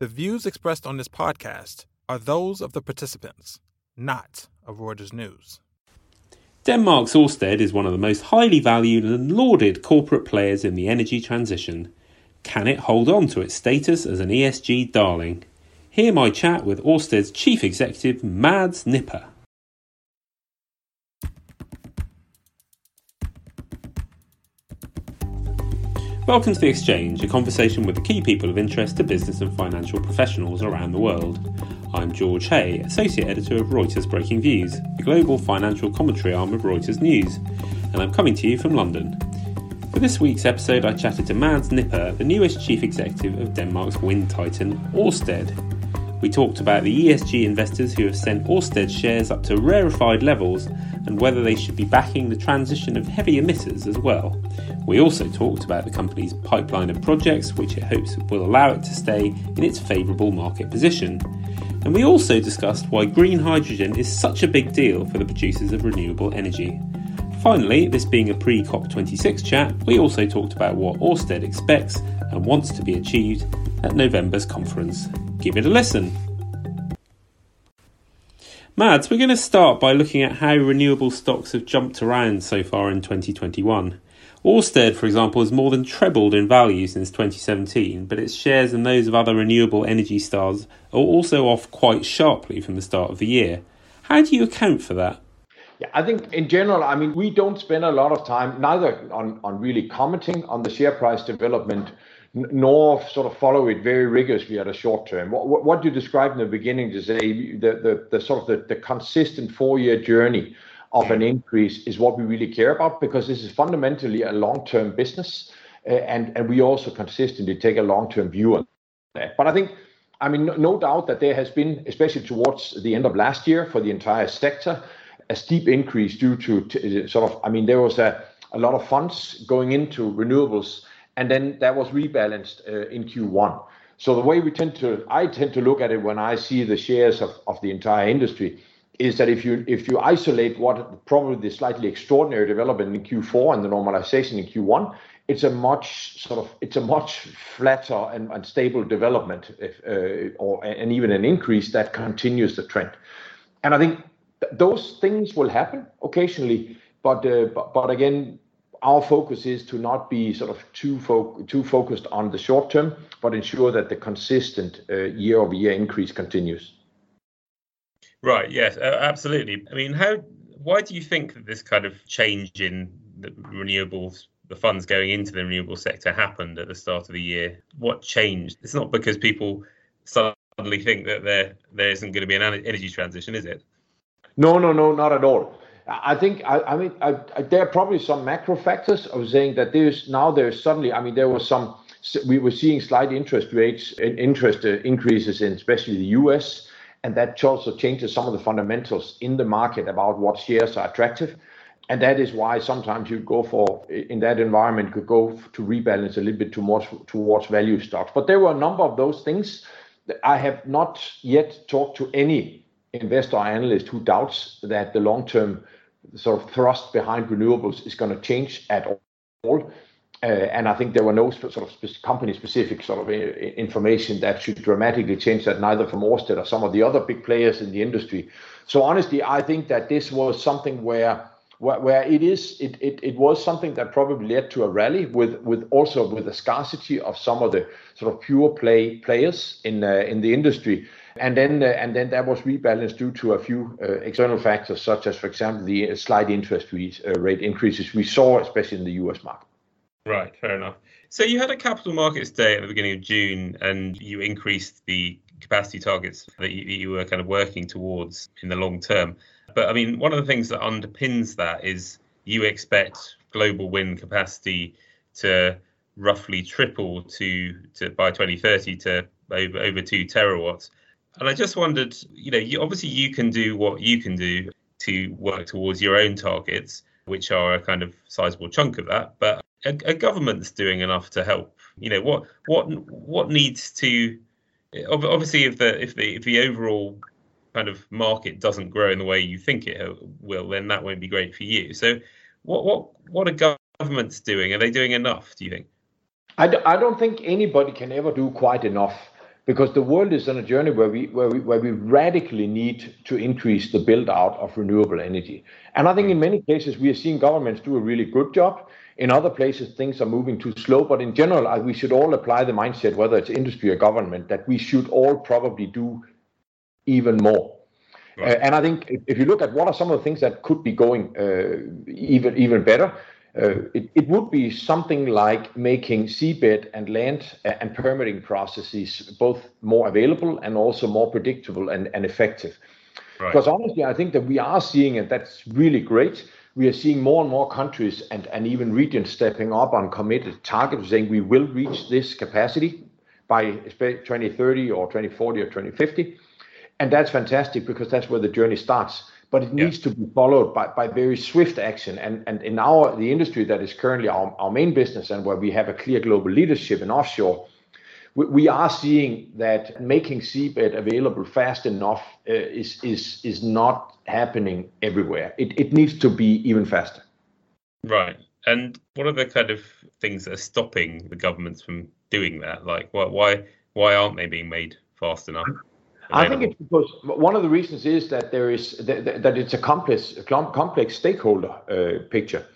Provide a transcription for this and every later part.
The views expressed on this podcast are those of the participants, not of Reuters News. Denmark's Ørsted is one of the most highly valued and lauded corporate players in the energy transition. Can it hold on to its status as an ESG darling? Hear my chat with Ørsted's chief executive, Mads Nipper. Welcome to The Exchange, a conversation with the key people of interest to business and financial professionals around the world. I'm George Hay, Associate Editor of Reuters Breaking Views, the global financial commentary arm of Reuters News, and I'm coming to you from London. For this week's episode, I chatted to Mads Nipper, the newest chief executive of Denmark's wind titan, Ørsted. We talked about the ESG investors who have sent Ørsted shares up to rarefied levels and whether they should be backing the transition of heavy emitters as well. We also talked about the company's pipeline of projects, which it hopes will allow it to stay in its favourable market position. And we also discussed why green hydrogen is such a big deal for the producers of renewable energy. Finally, this being a pre COP26 chat, we also talked about what Ørsted expects and wants to be achieved at November's conference. Give it a listen. Mads, we're going to start by looking at how renewable stocks have jumped around so far in 2021. Orsted, for example, has more than trebled in value since 2017, but its shares and those of other renewable energy stars are also off quite sharply from the start of the year. How do you account for that? Yeah, I think in general, I mean, we don't spend a lot of time neither on, on really commenting on the share price development nor sort of follow it very rigorously at a short term. What, what you described in the beginning to say the, the, the sort of the, the consistent four-year journey of an increase is what we really care about because this is fundamentally a long-term business uh, and, and we also consistently take a long-term view on that. But I think, I mean, no, no doubt that there has been, especially towards the end of last year for the entire sector, a steep increase due to t- sort of, I mean, there was a, a lot of funds going into renewables and then that was rebalanced uh, in Q1. So the way we tend to, I tend to look at it when I see the shares of, the entire industry, is that if you if you isolate what probably the slightly extraordinary development in Q4 and the normalization in Q1, it's a much sort of it's a much flatter and, stable development, uh, or and even an increase that continues the trend. And I think those things will happen occasionally, uh, but, but again, our focus is to not be sort of too fo- too focused on the short term, but ensure that the consistent uh, year-over-year increase continues. Right. Yes. absolutely. I mean, how? Why do you think that this kind of change in the renewables, the funds going into the renewable sector, happened at the start of the year? What changed? It's not because people suddenly think that there there isn't going to be an energy transition, is it? No, no, no, not at all. I think I, I mean I, I, there are probably some macro factors of saying that there's now there's suddenly I mean there was some we were seeing slight interest rates and interest uh, increases in especially the U.S. and that also changes some of the fundamentals in the market about what shares are attractive. And that is why sometimes you go for in that environment could go to rebalance a little bit too much towards value stocks. But there were a number of those things. That I have not yet talked to any investor or analyst who doubts that the long-term sort of thrust behind renewables is going to change at all. Uh, and I think there were no sort of company-specific sort of uh, information that should dramatically change that, neither from Ørsted or some of the other big players in the industry. So honestly, I think that this was something where where, where it is it, it it was something that probably led to a rally with with also with the scarcity of some of the sort of pure play players in uh, in the industry and then uh, and then that was rebalanced due to a few uh, external factors, such as, for example, the slight interest rate, uh, rate increases we saw, especially in the U.S. market. Right, fair enough. So you had a capital markets day at the beginning of June, and you increased the capacity targets that you, you were kind of working towards in the long term. But I mean, one of the things that underpins that is you expect global wind capacity to roughly triple to, to by 2030 to over, over two terawatts. And I just wondered, you know, you, obviously you can do what you can do to work towards your own targets, which are a kind of sizable chunk of that. But a, a government's doing enough to help. You know, what what what needs to obviously if the if the if the overall kind of market doesn't grow in the way you think it uh, will, then that won't be great for you. So, what what what are governments doing? Are they doing enough? Do you think? I d- I don't think anybody can ever do quite enough because the world is on a journey where we where we where we radically need to increase the build out of renewable energy. And I think in many cases we are seeing governments do a really good job. In other places things are moving too slow, but in general we should all apply the mindset, whether it's industry or government, that we should all probably do even more. Right. Uh, and I think if, you look at what are some of the things that could be going uh, even even better, it, it would be something like making seabed and land uh, and permitting processes both more available and also more predictable and, and effective. Right. Because honestly, I think that we are seeing, and that's really great, we are seeing more and more countries and, and even regions stepping up on committed targets, saying we will reach this capacity by 2030 or 2040 or 2050. And that's fantastic because that's where the journey starts but it needs yeah. to be followed by, by very swift action. And, and in our the industry that is currently our, our main business and where we have a clear global leadership in offshore, we, we are seeing that making seabed available fast enough uh, is is is not happening everywhere. It it needs to be even faster. Right. And what are the kind of things that are stopping the governments from doing that? Like, why why aren't they being made fast enough? I think it's because one of the reasons is that there is that, that it's a complex complex stakeholder uh, picture.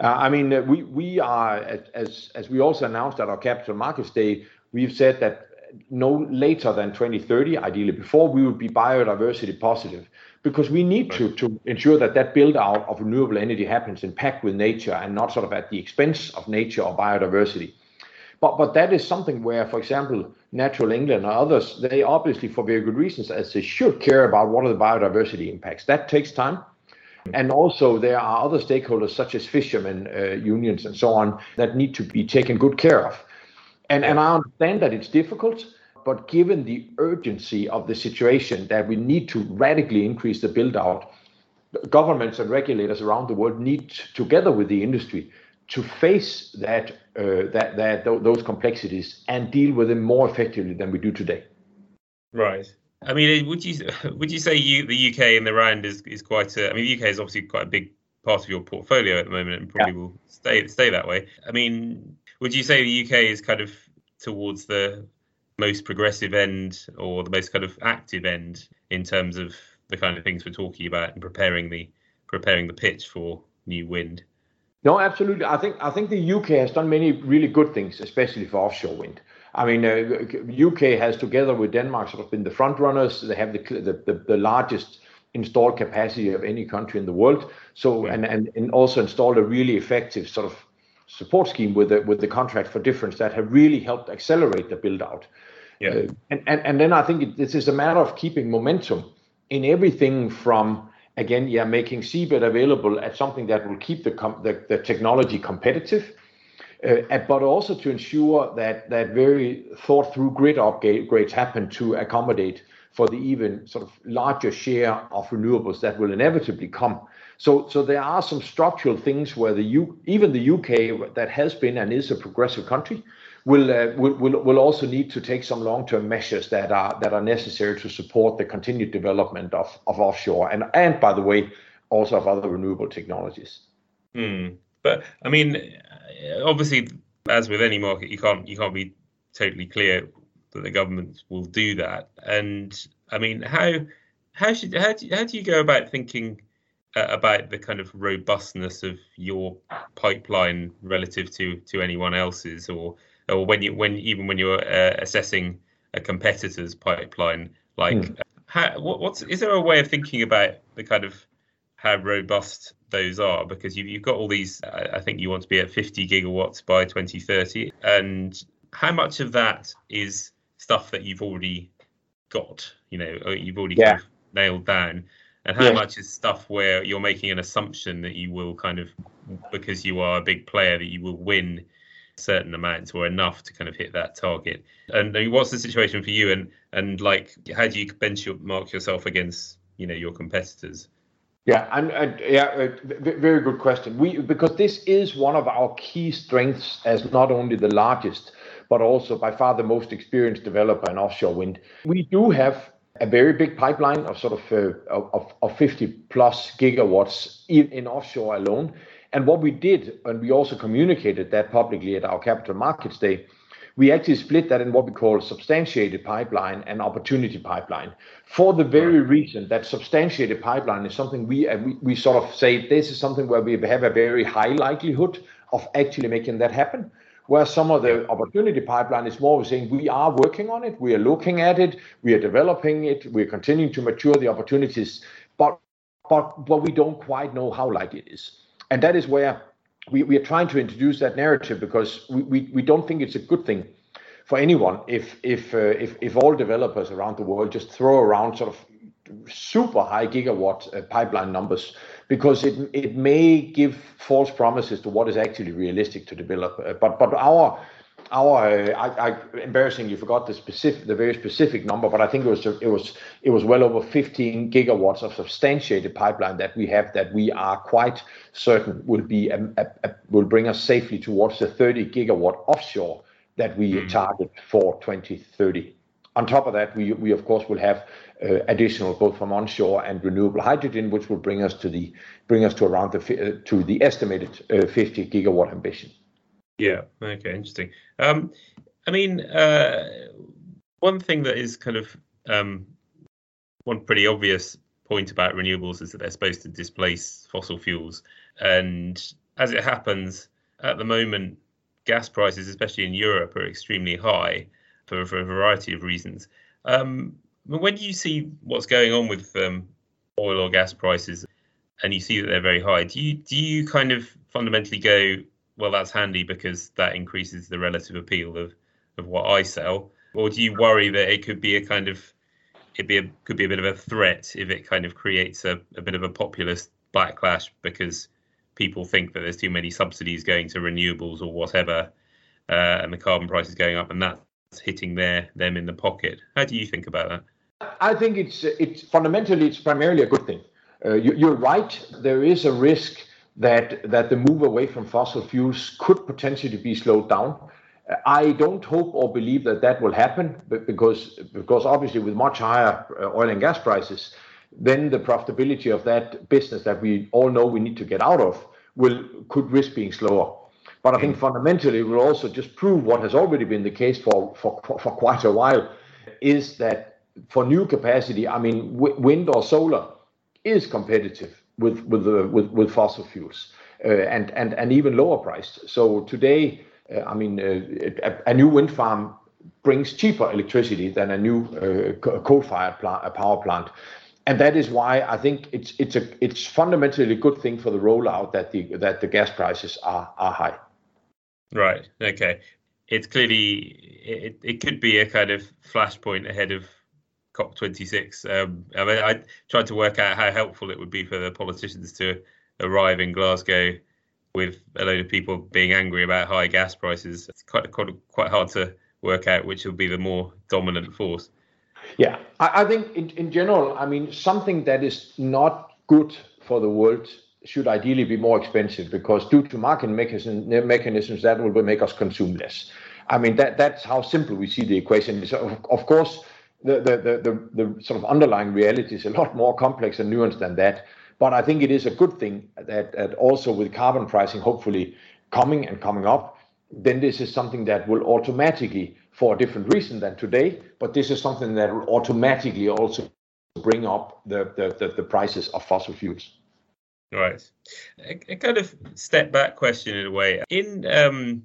Uh, I mean, uh, we we are as as we also announced at our Capital Markets Day, we've said that no later than 2030, ideally before, we would be biodiversity positive because we need to to ensure that that build out of renewable energy happens in pact with nature and not sort of at the expense of nature or biodiversity. But but that is something where, for example, Natural England or others, they obviously, for very good reasons, as they should care about what are the biodiversity impacts. That takes time. And also, there are other stakeholders such as fishermen uh, unions and so on that need to be taken good care of. And and I understand that it's difficult, but given the urgency of the situation that we need to radically increase the build out, governments and regulators around the world need, together with the industry, to face that Uh, that that those complexities and deal with them more effectively than we do today. Right. I mean, uh, would you would you say you, the UK and the round is is quite a? I mean, the UK is obviously quite a big part of your portfolio at the moment, and probably yeah. will stay stay that way. I mean, would you say the UK is kind of towards the most progressive end or the most kind of active end in terms of the kind of things we're talking about and preparing the preparing the pitch for new wind? No, absolutely. I think I think the UK has done many really good things, especially for offshore wind. I mean, uh, UK has together with Denmark sort of been the front runners. They have the the, the, the largest installed capacity of any country in the world. So and, and and also installed a really effective sort of support scheme with the with the contract for difference that have really helped accelerate the build out. Yeah. Uh, and, and and then I think it, this is a matter of keeping momentum in everything from again, yeah, making seabed available at something that will keep the, the, the technology competitive, uh, but also to ensure that that very thought through grid upgrades happen to accommodate for the even sort of larger share of renewables that will inevitably come. So, so there are some structural things where the U, even the UK that has been and is a progressive country will, uh, will, will, also need to take some long-term measures that are that are necessary to support the continued development of, of offshore and by the way also of other renewable technologies. Hmm. But I mean, obviously, as with any market, you can't you can't be totally clear that the government will do that. And I mean, how how should how do, you go about thinking uh, about the kind of robustness of your pipeline relative to to anyone else's, or or when you when even when you're uh, assessing a competitor's pipeline, like mm. how, what, what's is there a way of thinking about the kind of how robust those are because you've, you've got all these I think you want to be at 50 gigawatts by 2030 and how much of that is stuff that you've already got you know you've already yeah. kind of nailed down and how yeah. much is stuff where you're making an assumption that you will kind of because you are a big player that you will win certain amounts or enough to kind of hit that target. And what's the situation for you? And and like, how do you benchmark yourself against you know your competitors? Yeah, and, and yeah, uh, very good question. We because this is one of our key strengths as not only the largest but also by far the most experienced developer in offshore wind. We do have a very big pipeline of sort of uh, of, of 50 plus gigawatts in, in offshore alone. And what we did, and we also communicated that publicly at our Capital Markets Day, we actually split that in what we call substantiated pipeline and opportunity pipeline for the very reason that substantiated pipeline is something we, uh, we, we sort of say this is something where we have a very high likelihood of actually making that happen. Where some of the opportunity pipeline is more saying we are working on it, we are looking at it, we are developing it, we're continuing to mature the opportunities, but but but we don't quite know how likely it is. And that is where we, we are trying to introduce that narrative because we, we, we don't think it's a good thing for anyone if if uh, if if all developers around the world just throw around sort of super high gigawatt uh, pipeline numbers because it it may give false promises to what is actually realistic to develop. Uh, but but our our I, I embarrassingly forgot the specific the very specific number, but I think it was it was it was well over 15 gigawatts of substantiated pipeline that we have that we are quite certain will be a, a, a, will bring us safely towards the 30 gigawatt offshore that we mm. target for 2030. On top of that, we, we of course will have uh, additional both from onshore and renewable hydrogen, which will bring us to the bring us to around the uh, to the estimated uh, 50 gigawatt ambition. Yeah. Okay. Interesting. Um, I mean, uh, one thing that is kind of um, one pretty obvious point about renewables is that they're supposed to displace fossil fuels, and as it happens, at the moment, gas prices, especially in Europe, are extremely high for, for a variety of reasons. Um, when you see what's going on with um, oil or gas prices, and you see that they're very high, do you do you kind of fundamentally go, well, that's handy because that increases the relative appeal of of what I sell, or do you worry that it could be a kind of it be a, could be a bit of a threat if it kind of creates a, a bit of a populist backlash because people think that there's too many subsidies going to renewables or whatever, uh, and the carbon price is going up, and that's hitting their them in the pocket. How do you think about that? I think it's it's fundamentally it's primarily a good thing. Uh, you, are right. There is a risk that that the move away from fossil fuels could potentially be slowed down. I don't hope or believe that that will happen, because because obviously with much higher uh, oil and gas prices, then the profitability of that business that we all know we need to get out of will could risk being slower. But I think fundamentally it will also just prove what has already been the case for for, for quite a while, is that for new capacity, I mean wind or solar is competitive with with uh, with, with fossil fuels uh, and and and even lower priced. So today, uh, I mean, uh, a, a, new wind farm brings cheaper electricity than a new uh, coal-fired plant, power plant and that is why I think it's it's a it's fundamentally a good thing for the rollout that the that the gas prices are are high. Right. Okay. It's clearly it, it could be a kind of flashpoint ahead of COP26. Um, I mean, I tried to work out how helpful it would be for the politicians to arrive in Glasgow with a load of people being angry about high gas prices. It's quite quite quite hard to work out which will be the more dominant force. Yeah, I, I think in, in general, I mean, something that is not good for the world should ideally be more expensive because due to market mechanism, mechanisms that will make us consume less. I mean that that's how simple we see the equation. So of, of course, the, the, the, the, sort of underlying reality is a lot more complex and nuanced than that. But I think it is a good thing that, that also with carbon pricing hopefully coming and coming up, then this is something that will automatically for a different reason than today, but this is something that will automatically also bring up the, the, the, the prices of fossil fuels. Right. A, a, kind of step back question in a way. In um,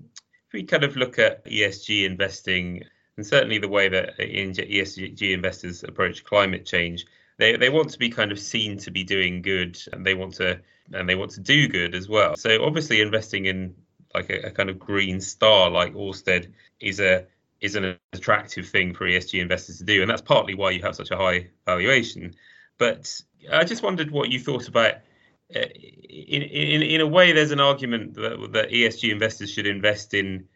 if we kind of look at ESG investing and certainly the way that ESG investors approach climate change, they they want to be kind of seen to be doing good, and they want to and they want to do good as well. So obviously, investing in like a, a kind of green star like Orsted is a is an attractive thing for ESG investors to do, and that's partly why you have such a high valuation. But I just wondered what you thought about. Uh, in, in in a way, there's an argument that, that ESG investors should invest in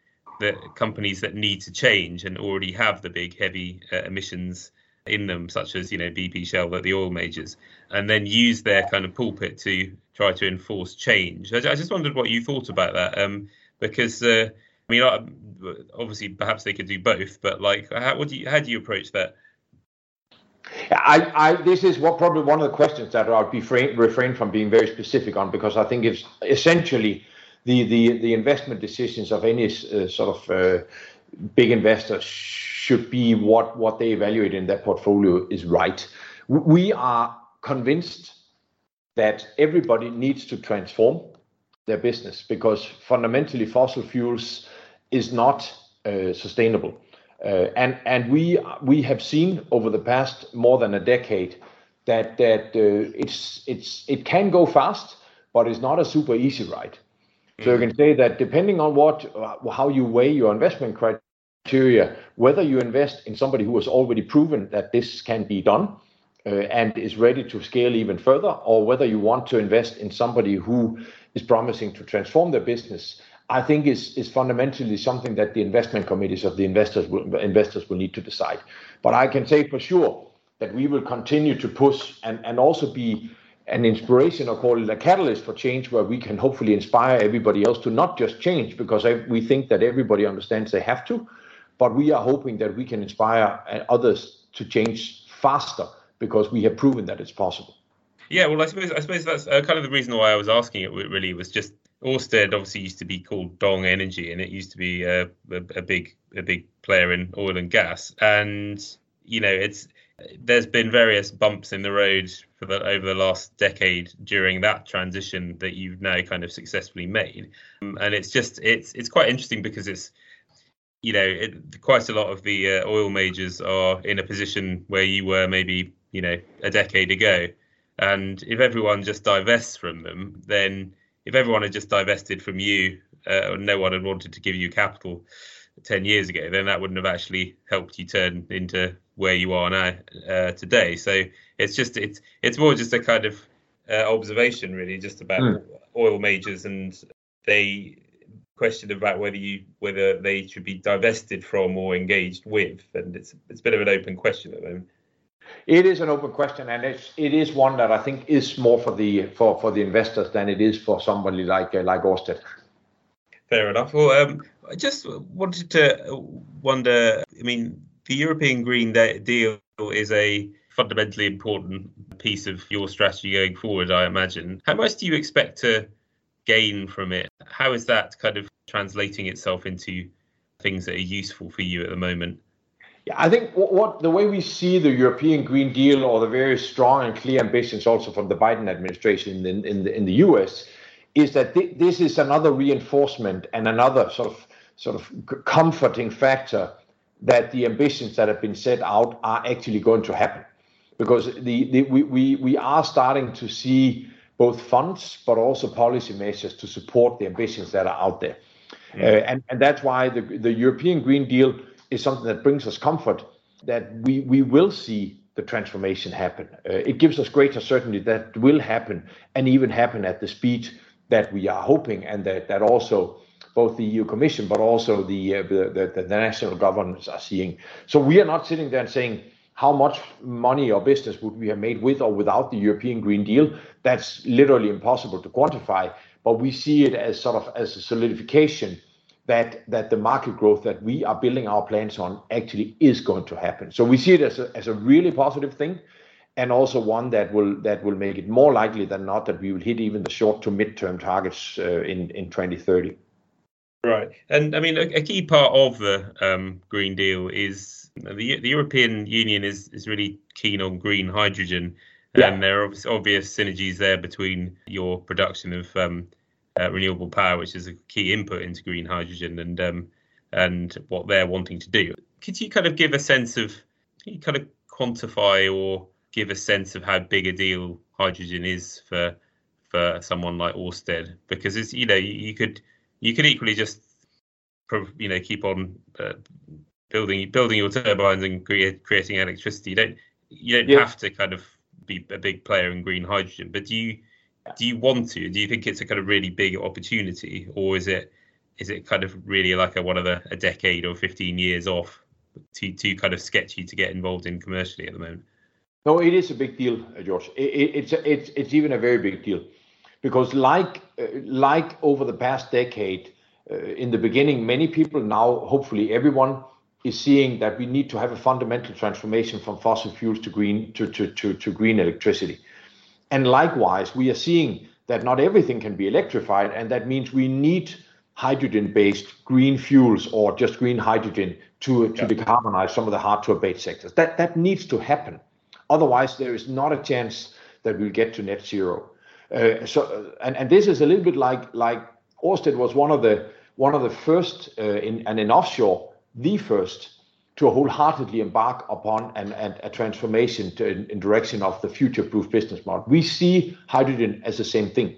the companies that need to change and already have the big heavy uh, emissions in them, such as you know BP, Shell, the oil majors, and then use their kind of pulpit to try to enforce change. I, I just wondered what you thought about that, um, because uh, I mean, obviously, perhaps they could do both, but like, how would you how do you approach that? I, I, this is what probably one of the questions that I'll be refrain from being very specific on because I think it's essentially the the, the investment decisions of any uh, sort of uh, big investors should be what what they evaluate in their portfolio is right. We are convinced that everybody needs to transform their business because fundamentally fossil fuels is not uh, sustainable. Uh, and and we we have seen over the past more than a decade that that uh, it's it's it can go fast, but it's not a super easy ride. So you can say that depending on what uh, how you weigh your investment criteria, whether you invest in somebody who has already proven that this can be done uh, and is ready to scale even further, or whether you want to invest in somebody who is promising to transform their business, I think is is fundamentally something that the investment committees of the investors will, investors will need to decide. But I can say for sure that we will continue to push and, and also be an inspiration or call it a catalyst for change where we can hopefully inspire everybody else to not just change because we think that everybody understands they have to, but we are hoping that we can inspire others to change faster because we have proven that it's possible. Yeah, well, I suppose I suppose that's uh, kind of the reason why I was asking it. Really, was just Ørsted obviously used to be called Dong Energy, and it used to be a, a, a big a big player in oil and gas. And you know, it's there's been various bumps in the road for the over the last decade during that transition that you've now kind of successfully made. Um, and it's just it's it's quite interesting because it's you know it, quite a lot of the uh, oil majors are in a position where you were maybe you know a decade ago and if everyone just divests from them then if everyone had just divested from you uh, no one had wanted to give you capital 10 years ago then that wouldn't have actually helped you turn into where you are now uh, today so it's just it's it's more just a kind of uh, observation really just about mm. oil majors and they question about whether you whether they should be divested from or engaged with and it's it's a bit of an open question at the moment it is an open question, and it's it is one that I think is more for the for for the investors than it is for somebody like uh, like Ørsted. Fair enough. Well, um, I just wanted to wonder. I mean, the European Green Deal is a fundamentally important piece of your strategy going forward. I imagine. How much do you expect to gain from it? How is that kind of translating itself into things that are useful for you at the moment? Yeah, I think what, what, the way we see the European Green Deal or the very strong and clear ambitions also from the Biden administration in, in, the, in the U.S. is that th- this is another reinforcement and another sort of sort of comforting factor that the ambitions that have been set out are actually going to happen, because the, the we, we we are starting to see both funds but also policy measures to support the ambitions that are out there, mm. uh, and and that's why the the European Green Deal is something that brings us comfort that we, we will see the transformation happen. Uh, it gives us greater certainty that will happen and even happen at the speed that we are hoping, and that, that also both the EU Commission but also the, uh, the, the, the national governments are seeing. So we are not sitting there and saying, how much money or business would we have made with or without the European Green Deal? That's literally impossible to quantify, but we see it as sort of as a solidification that that the market growth that we are building our plans on actually is going to happen. So we see it as a, as a really positive thing, and also one that will that will make it more likely than not that we will hit even the short to mid-term targets uh, in in 2030. Right, and I mean a, a key part of the um, Green Deal is the the European Union is is really keen on green hydrogen, yeah. and there are obvious, obvious synergies there between your production of um, uh, renewable power, which is a key input into green hydrogen, and um, and what they're wanting to do. Could you kind of give a sense of, you kind of quantify or give a sense of how big a deal hydrogen is for for someone like Orsted? Because it's you know you could you could equally just you know keep on uh, building building your turbines and create, creating electricity. You don't you don't yeah. have to kind of be a big player in green hydrogen, but do you do you want to? Do you think it's a kind of really big opportunity, or is it is it kind of really like a one of the a decade or fifteen years off to to kind of sketchy to get involved in commercially at the moment? No, it is a big deal, uh, George. It, it, it's a, it's it's even a very big deal because like uh, like over the past decade, uh, in the beginning, many people now, hopefully everyone, is seeing that we need to have a fundamental transformation from fossil fuels to green to to to, to green electricity. And likewise, we are seeing that not everything can be electrified, and that means we need hydrogen-based green fuels or just green hydrogen to, to yeah. decarbonize some of the hard to abate sectors. That that needs to happen. Otherwise, there is not a chance that we'll get to net zero. Uh, so, uh, and, and this is a little bit like like Ørsted was one of the one of the first uh, in and in offshore the first to wholeheartedly embark upon an, an, a transformation to, in, in, direction of the future-proof business model. We see hydrogen as the same thing,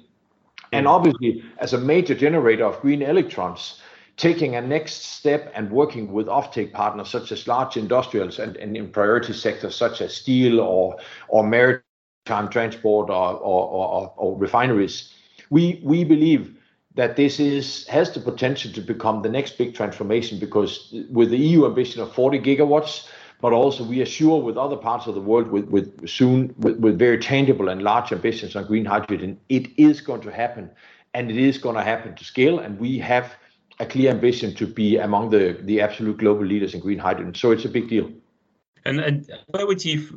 and obviously as a major generator of green electrons. Taking a next step and working with offtake partners such as large industrials and, and in priority sectors such as steel or or maritime time transport or, or, or, or refineries. We, we believe that this is has the potential to become the next big transformation because with the EU ambition of 40 gigawatts, but also we are sure with other parts of the world with, with soon with, with very tangible and large ambitions on green hydrogen, it is going to happen and it is going to happen to scale. And we have a clear ambition to be among the, the absolute global leaders in green hydrogen. So it's a big deal. And, and where would you,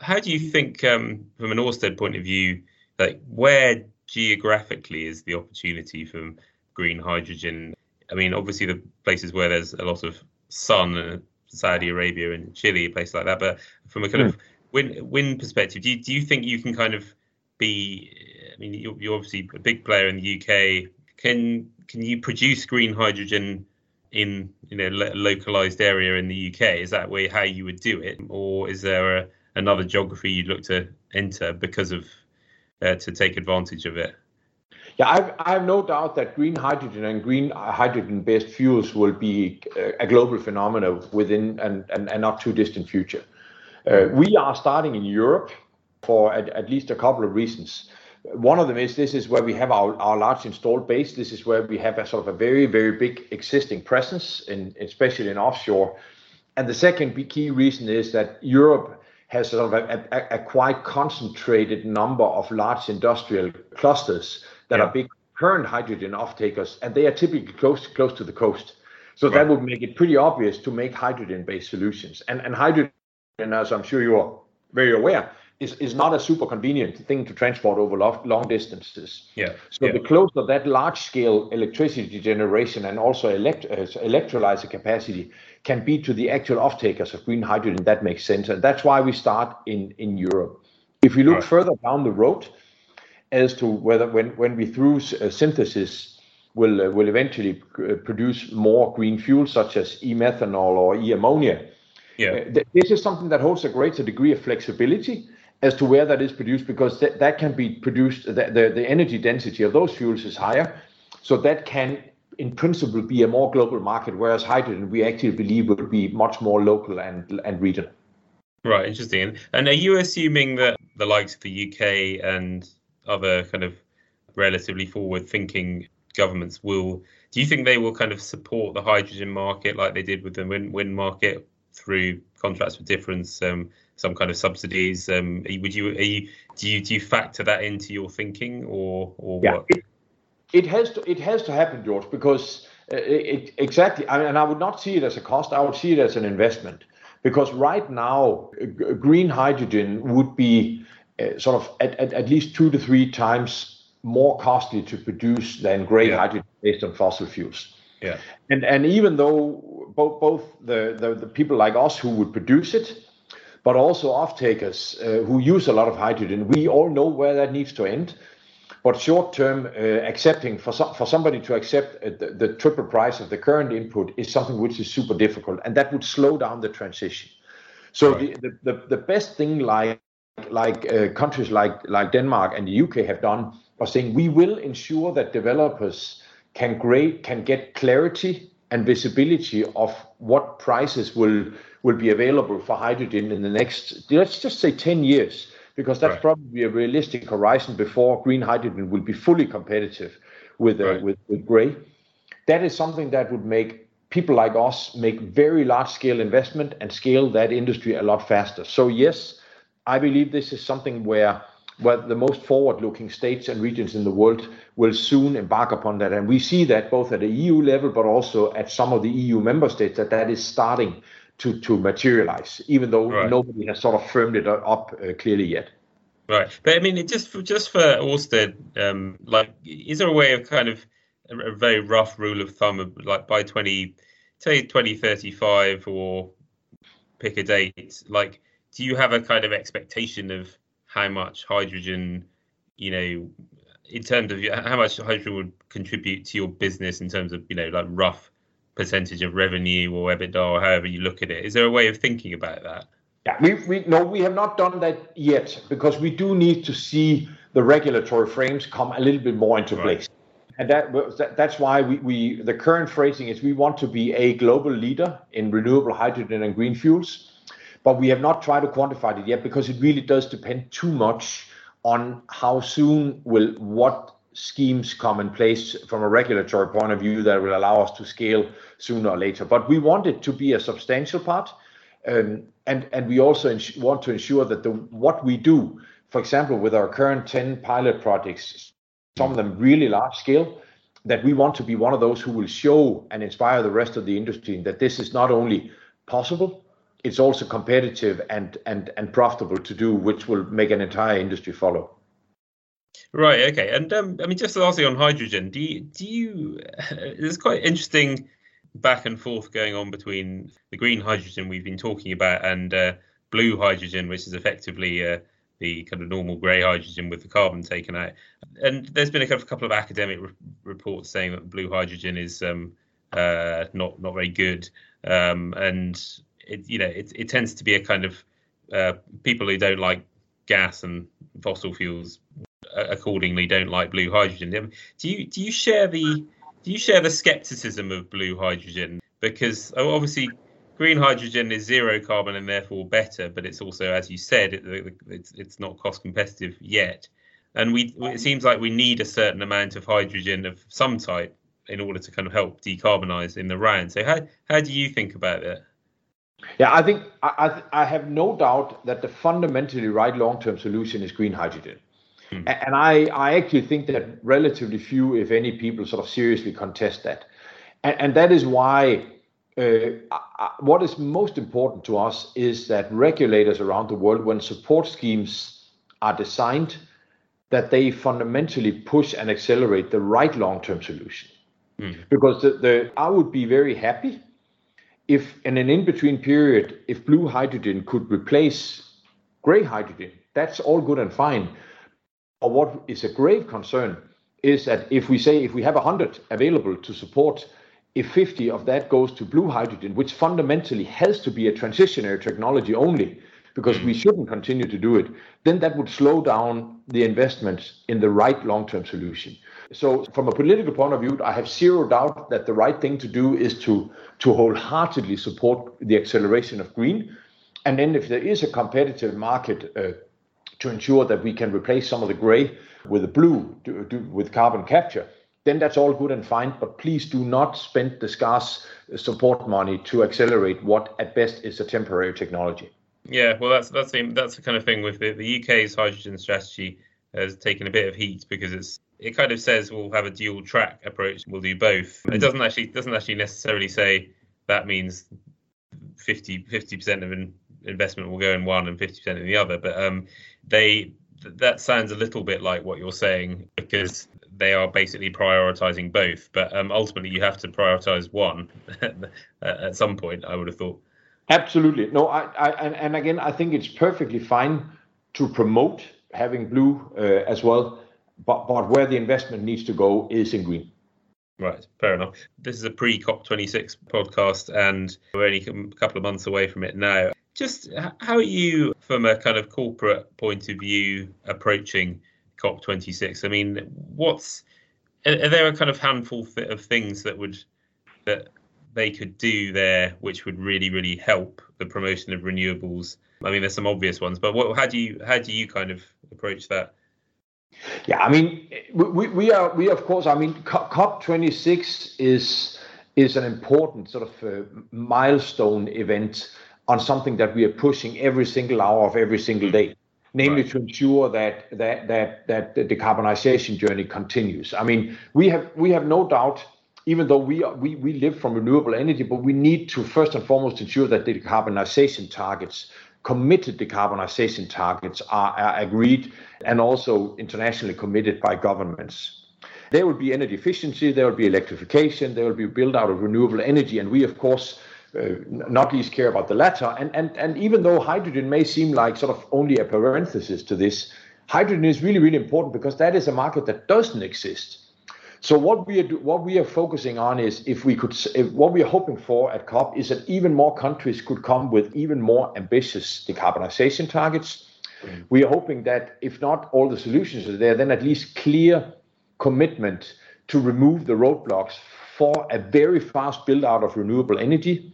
how do you think, um, from an Ørsted point of view, like where geographically is the opportunity for green hydrogen? I mean, obviously the places where there's a lot of sun, uh, Saudi Arabia and Chile, places like that. But from a kind mm. of wind, wind perspective, do you, do you think you can kind of be? I mean, you're, you're obviously a big player in the UK. Can can you produce green hydrogen in you know lo- localized area in the UK? Is that way how you would do it, or is there a, another geography you'd look to enter because of uh, to take advantage of it? Yeah, I've, I have no doubt that green hydrogen and green hydrogen-based fuels will be a global phenomenon within an, an, an not too distant future. Uh, we are starting in Europe for at, at least a couple of reasons. One of them is this is where we have our, our large installed base. This is where we have a sort of a very, very big existing presence, in, especially in offshore. And the second key reason is that Europe has sort of a, a, a quite concentrated number of large industrial clusters that yeah. are big current hydrogen off-takers, and they are typically close close to the coast. So right. that would make it pretty obvious to make hydrogen-based solutions. And and hydrogen, as I'm sure you are very aware, is, is not a super convenient thing to transport over long, long distances. Yeah. So yeah. the closer that large scale electricity generation and also elect, uh, electrolyzer capacity can be to the actual off-takers of green hydrogen, that makes sense. And that's why we start in, in Europe. If we look right. further down the road as to whether when, when we through uh, synthesis will, uh, will eventually uh, produce more green fuels such as e-methanol or e-ammonia, yeah. Uh, th- this is something that holds a greater degree of flexibility as to where that is produced because th- that can be produced, the, the, the energy density of those fuels is higher. So that can, in principle, be a more global market, whereas hydrogen, we actually believe will be much more local and, and regional. Right, interesting. And are you assuming that the likes of the UK and other kind of relatively forward thinking governments will, do you think they will kind of support the hydrogen market like they did with the wind, wind market through contracts for difference? Um, some kind of subsidies. Um, would you, you, do you do you factor that into your thinking or or yeah, what? It, it has to it has to happen, George, because uh, it, exactly. I mean, and I would not see it as a cost. I would see it as an investment because right now, green hydrogen would be uh, sort of at, at, at least two to three times more costly to produce than gray yeah. hydrogen based on fossil fuels. Yeah. And and even though both both the, the, the people like us who would produce it but also off-takers uh, who use a lot of hydrogen. We all know where that needs to end. But short-term uh, accepting for some, for somebody to accept uh, the, the triple price of the current input is something which is super difficult, and that would slow down the transition. So right. the, the, the best thing like like uh, countries like like Denmark and the UK have done are saying we will ensure that developers can great can get clarity and visibility of what prices will will be available for hydrogen in the next, let's just say 10 years, because that's probably a realistic horizon before green hydrogen will be fully competitive with, uh, with, with gray. That is something that would make people like us make very large scale investment and scale that industry a lot faster. So yes, I believe this is something where where the most forward-looking states and regions in the world will soon embark upon that. And we see that both at the EU level, but also at some of the EU member states, that that is starting to to materialize, even though right. nobody has sort of firmed it up uh, clearly yet. Right, but I mean, just for, just for Ørsted, um, like, is there a way of kind of a very rough rule of thumb of like by 20 say 2035 or pick a date like do you have a kind of expectation of how much hydrogen you know in terms of how much hydrogen would contribute to your business in terms of you know like rough percentage of revenue or EBITDA or however you look at it? Is there a way of thinking about that? Yeah we, we no we have not done that yet because we do need to see the regulatory frames come a little bit more into right. place. And that, that's why we, we the current phrasing is we want to be a global leader in renewable hydrogen and green fuels but we have not tried to quantify it yet because it really does depend too much on how soon will what schemes come in place from a regulatory point of view that will allow us to scale sooner or later. But we want it to be a substantial part, um, and and we also want to ensure that the what we do, for example, with our current 10 pilot projects, some of them really large scale, that we want to be one of those who will show and inspire the rest of the industry that this is not only possible, it's also competitive and and and profitable to do, which will make an entire industry follow. Right. Okay. And um, I mean, just lastly on hydrogen, do you do you? There's quite interesting back and forth going on between the green hydrogen we've been talking about and uh, blue hydrogen, which is effectively uh, the kind of normal grey hydrogen with the carbon taken out. And there's been a couple of academic re- reports saying that blue hydrogen is um, uh, not not very good, um, and it you know it, it tends to be a kind of uh, people who don't like gas and fossil fuels accordingly don't like blue hydrogen. Do you do you share the do you share the skepticism of blue hydrogen? Because oh, obviously green hydrogen is zero carbon and therefore better, but it's also, as you said, it, it's it's not cost competitive yet. And we it seems like we need a certain amount of hydrogen of some type in order to kind of help decarbonize in the round. So how how do you think about that? Yeah, I think I, I have no doubt that the fundamentally right long-term solution is green hydrogen. Hmm. And I, I actually think that relatively few, if any, people sort of seriously contest that. And, and that is why uh, what is most important to us is that regulators around the world, when support schemes are designed, that they fundamentally push and accelerate the right long-term solution. Mm. Because the, the, I would be very happy if in an in-between period, if blue hydrogen could replace gray hydrogen, that's all good and fine. But what is a grave concern is that if we say if we have 100 available to support, if 50 of that goes to blue hydrogen, which fundamentally has to be a transitionary technology only, because we shouldn't continue to do it, then that would slow down the investments in the right long-term solution. So from a political point of view, I have zero doubt that the right thing to do is to, to wholeheartedly support the acceleration of green. And then if there is a competitive market uh, to ensure that we can replace some of the gray with the blue with carbon capture, then that's all good and fine. But please do not spend the scarce support money to accelerate what at best is a temporary technology. Yeah, well, that's that's the that's the kind of thing with the, the UK's hydrogen strategy has taken a bit of heat because it's it kind of says we'll have a dual track approach. We'll do both. It doesn't actually doesn't actually necessarily say that means 50 percent of an investment will go in one and 50 percent in the other. But um, they that sounds a little bit like what you're saying because they are basically prioritizing both. But um, ultimately, you have to prioritize one at some point. I would have thought. Absolutely. No, I, I and, and again, I think it's perfectly fine to promote having blue uh, as well, but but where the investment needs to go is in green. Right, fair enough. This is a pre COP26 podcast, and we're only a couple of months away from it now. Just how are you, from a kind of corporate point of view, approaching COP26? I mean, what's are there a kind of handful of things that would that they could do there, which would really, really help the promotion of renewables? I mean, there's some obvious ones, but what, how do you how do you kind of approach that? Yeah, I mean, we, we are we of course. I mean, COP26 is is an important sort of uh, milestone event on something that we are pushing every single hour of every single day, namely right. to ensure that that that that the decarbonization journey continues. I mean, we have we have no doubt, even though we are, we we live from renewable energy, but we need to first and foremost ensure that the decarbonization targets, committed decarbonization targets, are, are agreed and also internationally committed by governments. There will be energy efficiency, there will be electrification, there will be build out of renewable energy, and we of course uh, not least care about the latter. And, and, and even though hydrogen may seem like sort of only a parenthesis to this, hydrogen is really, really important because that is a market that doesn't exist. So what we are what we are focusing on is if we could if, what we are hoping for at COP is that even more countries could come with even more ambitious decarbonization targets. Mm. We are hoping that if not all the solutions are there, then at least clear commitment to remove the roadblocks for a very fast build out of renewable energy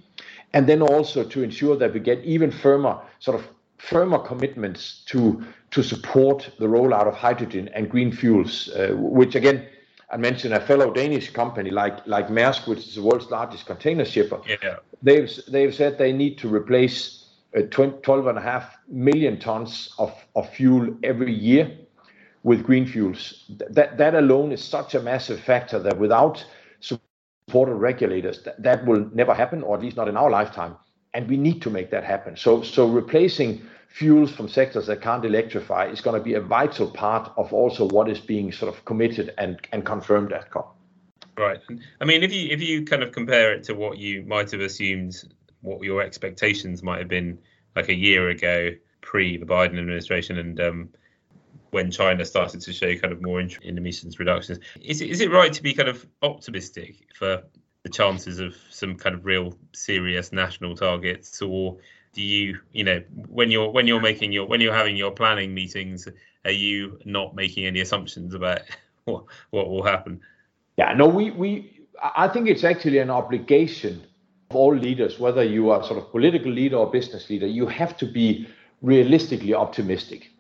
and then also to ensure that we get even firmer sort of firmer commitments to to support the rollout of hydrogen and green fuels, uh, which again. I mentioned a fellow Danish company like like Maersk, which is the world's largest container shipper. Yeah. They've they've said they need to replace uh, 12 and a half million tons of, of fuel every year with green fuels. That that alone is such a massive factor that without support regulators, that, that will never happen, or at least not in our lifetime. And we need to make that happen. So, so replacing fuels from sectors that can't electrify is going to be a vital part of also what is being sort of committed and, and confirmed at COP. Right. I mean, if you if you kind of compare it to what you might have assumed, what your expectations might have been like a year ago, pre the Biden administration, and um, when China started to show kind of more interest in emissions reductions. Is it, is it right to be kind of optimistic for the chances of some kind of real serious national targets, or do you, you know, when you're when you're making your when you're having your planning meetings, are you not making any assumptions about what what will happen? Yeah, no, we we I think it's actually an obligation of all leaders, whether you are sort of political leader or business leader, you have to be realistically optimistic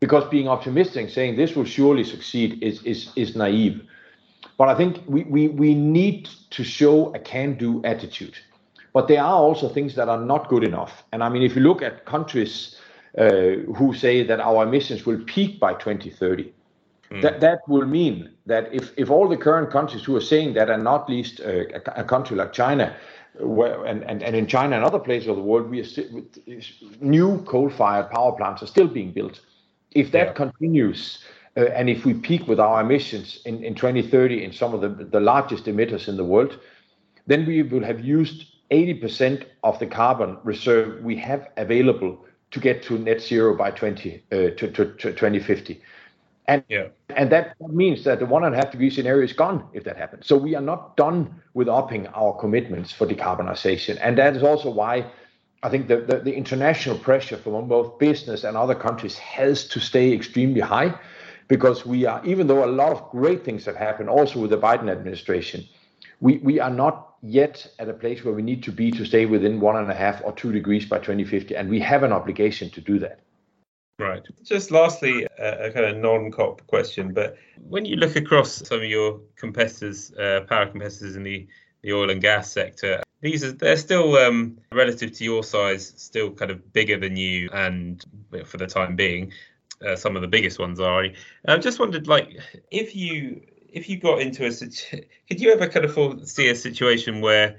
because being optimistic saying this will surely succeed is is is naive. But I think we, we, we need to show a can-do attitude. But there are also things that are not good enough. And I mean, if you look at countries uh, who say that our emissions will peak by 2030, mm. that, that will mean that if, if all the current countries who are saying that, and not least uh, a, a, country like China, where, and, and, and in China and other places of the world, we are st- new coal-fired power plants are still being built. If that yeah. continues, and if we peak with our emissions in, in 2030 in some of the, the largest emitters in the world, then we will have used 80% of the carbon reserve we have available to get to net zero by 20 uh, to, to, to 2050. And, yeah. and that means that the one and a half degree scenario is gone if that happens. So we are not done with upping our commitments for decarbonization. And that is also why I think the, international pressure from both business and other countries has to stay extremely high because we are, even though a lot of great things have happened also with the Biden administration, we, we are not yet at a place where we need to be to stay within one and a half or two degrees by 2050. And we have an obligation to do that. Right. Just lastly, a, a kind of non-COP question, but when you look across some of your competitors, uh, power competitors in the, the oil and gas sector, these are they're still um, relative to your size, still kind of bigger than you, and for the time being, uh, some of the biggest ones are. I just wondered, like, if you if you got into a situation, could you ever kind of see a situation where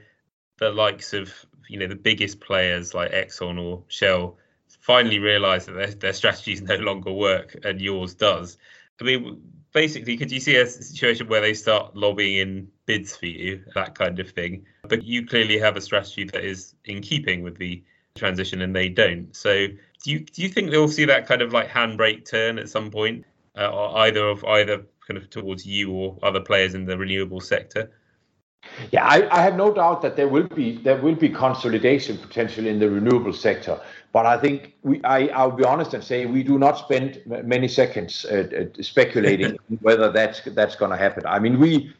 the likes of you know the biggest players like Exxon or Shell finally realise that their, their strategies no longer work and yours does? I mean, basically, could you see a situation where they start lobbying in bids for you, that kind of thing? But you clearly have a strategy that is in keeping with the transition, and they don't. So, do you do you think they'll see that kind of like handbrake turn at some point, uh, either of either kind of towards you or other players in the renewable sector? Yeah, I, I, have no doubt that there will be there will be consolidation potential in the renewable sector. But I think we, I, I'll be honest and say we do not spend many seconds uh, uh speculating whether that's that's going to happen. I mean, we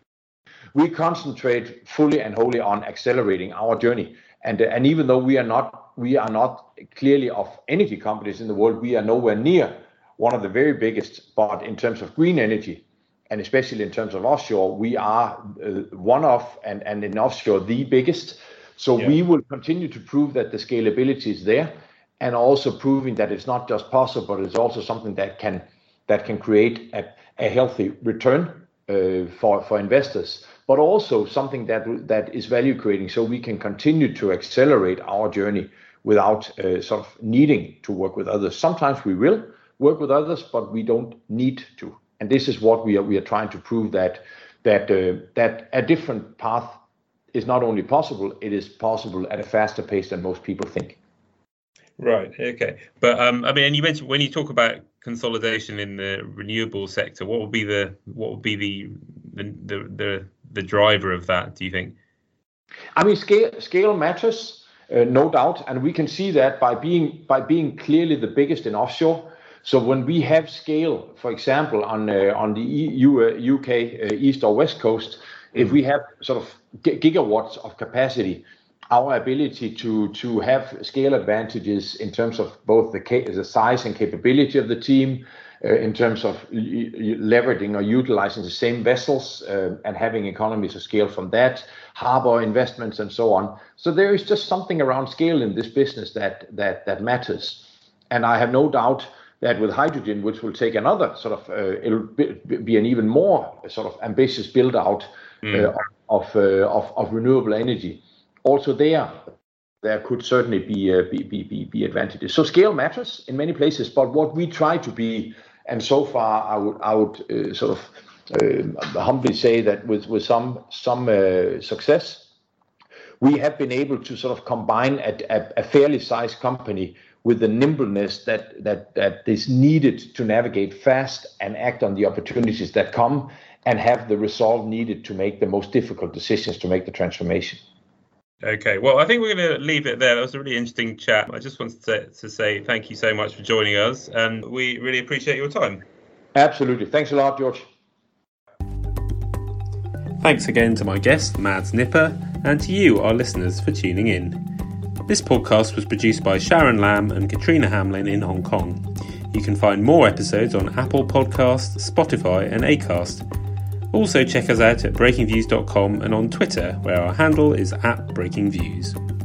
we concentrate fully and wholly on accelerating our journey. And uh, and even though we are not we are not clearly of energy companies in the world, we are nowhere near one of the very biggest. But in terms of green energy, and especially in terms of offshore, we are uh, one of and and in offshore the biggest. So yeah. we will continue to prove that the scalability is there and also proving that it's not just possible, but it's also something that can that can create a, a healthy return uh, for for investors, but also something that that is value creating, so we can continue to accelerate our journey without uh, sort of needing to work with others. Sometimes we will work with others, but we don't need to And this is what we are we are trying to prove that that uh, that a different path is not only possible, it is possible at a faster pace than most people think. Right. Okay. But um, I mean, and you mentioned when you talk about consolidation in the renewable sector, what would be the what would be the the the the, the driver of that? Do you think? I mean, scale scale matters, no doubt, and we can see that by being by being clearly the biggest in offshore. So when we have scale, for example, on uh, on the uh, UK uh, east or west coast, if we have sort of gigawatts of capacity, our ability to to have scale advantages in terms of both the size and capability of the team, uh, in terms of leveraging or utilizing the same vessels uh, and having economies of scale from that, harbor investments and so on. So there is just something around scale in this business that that that matters, and I have no doubt that with hydrogen, which will take another sort of, uh, it'll be an even more sort of ambitious build out mm. uh, of, uh, of, of renewable energy. Also there, there could certainly be, uh, be, be, be advantages. So scale matters in many places, but what we try to be, and so far I would, uh, sort of uh, humbly say that with, some, some success, we have been able to sort of combine a, fairly sized company with the nimbleness that is needed to navigate fast and act on the opportunities that come and have the resolve needed to make the most difficult decisions to make the transformation. Okay, well, I think we're going to leave it there. That was a really interesting chat. I just wanted to, to say thank you so much for joining us, and we really appreciate your time. Absolutely. Thanks a lot, George. Thanks again to my guest, Mads Nipper, and to you, our listeners, for tuning in. This podcast was produced by Sharon Lamb and Katrina Hamlin in Hong Kong. You can find more episodes on Apple Podcasts, Spotify, and Acast. Also, check us out at breakingviews.com and on Twitter, where our handle is at breakingviews.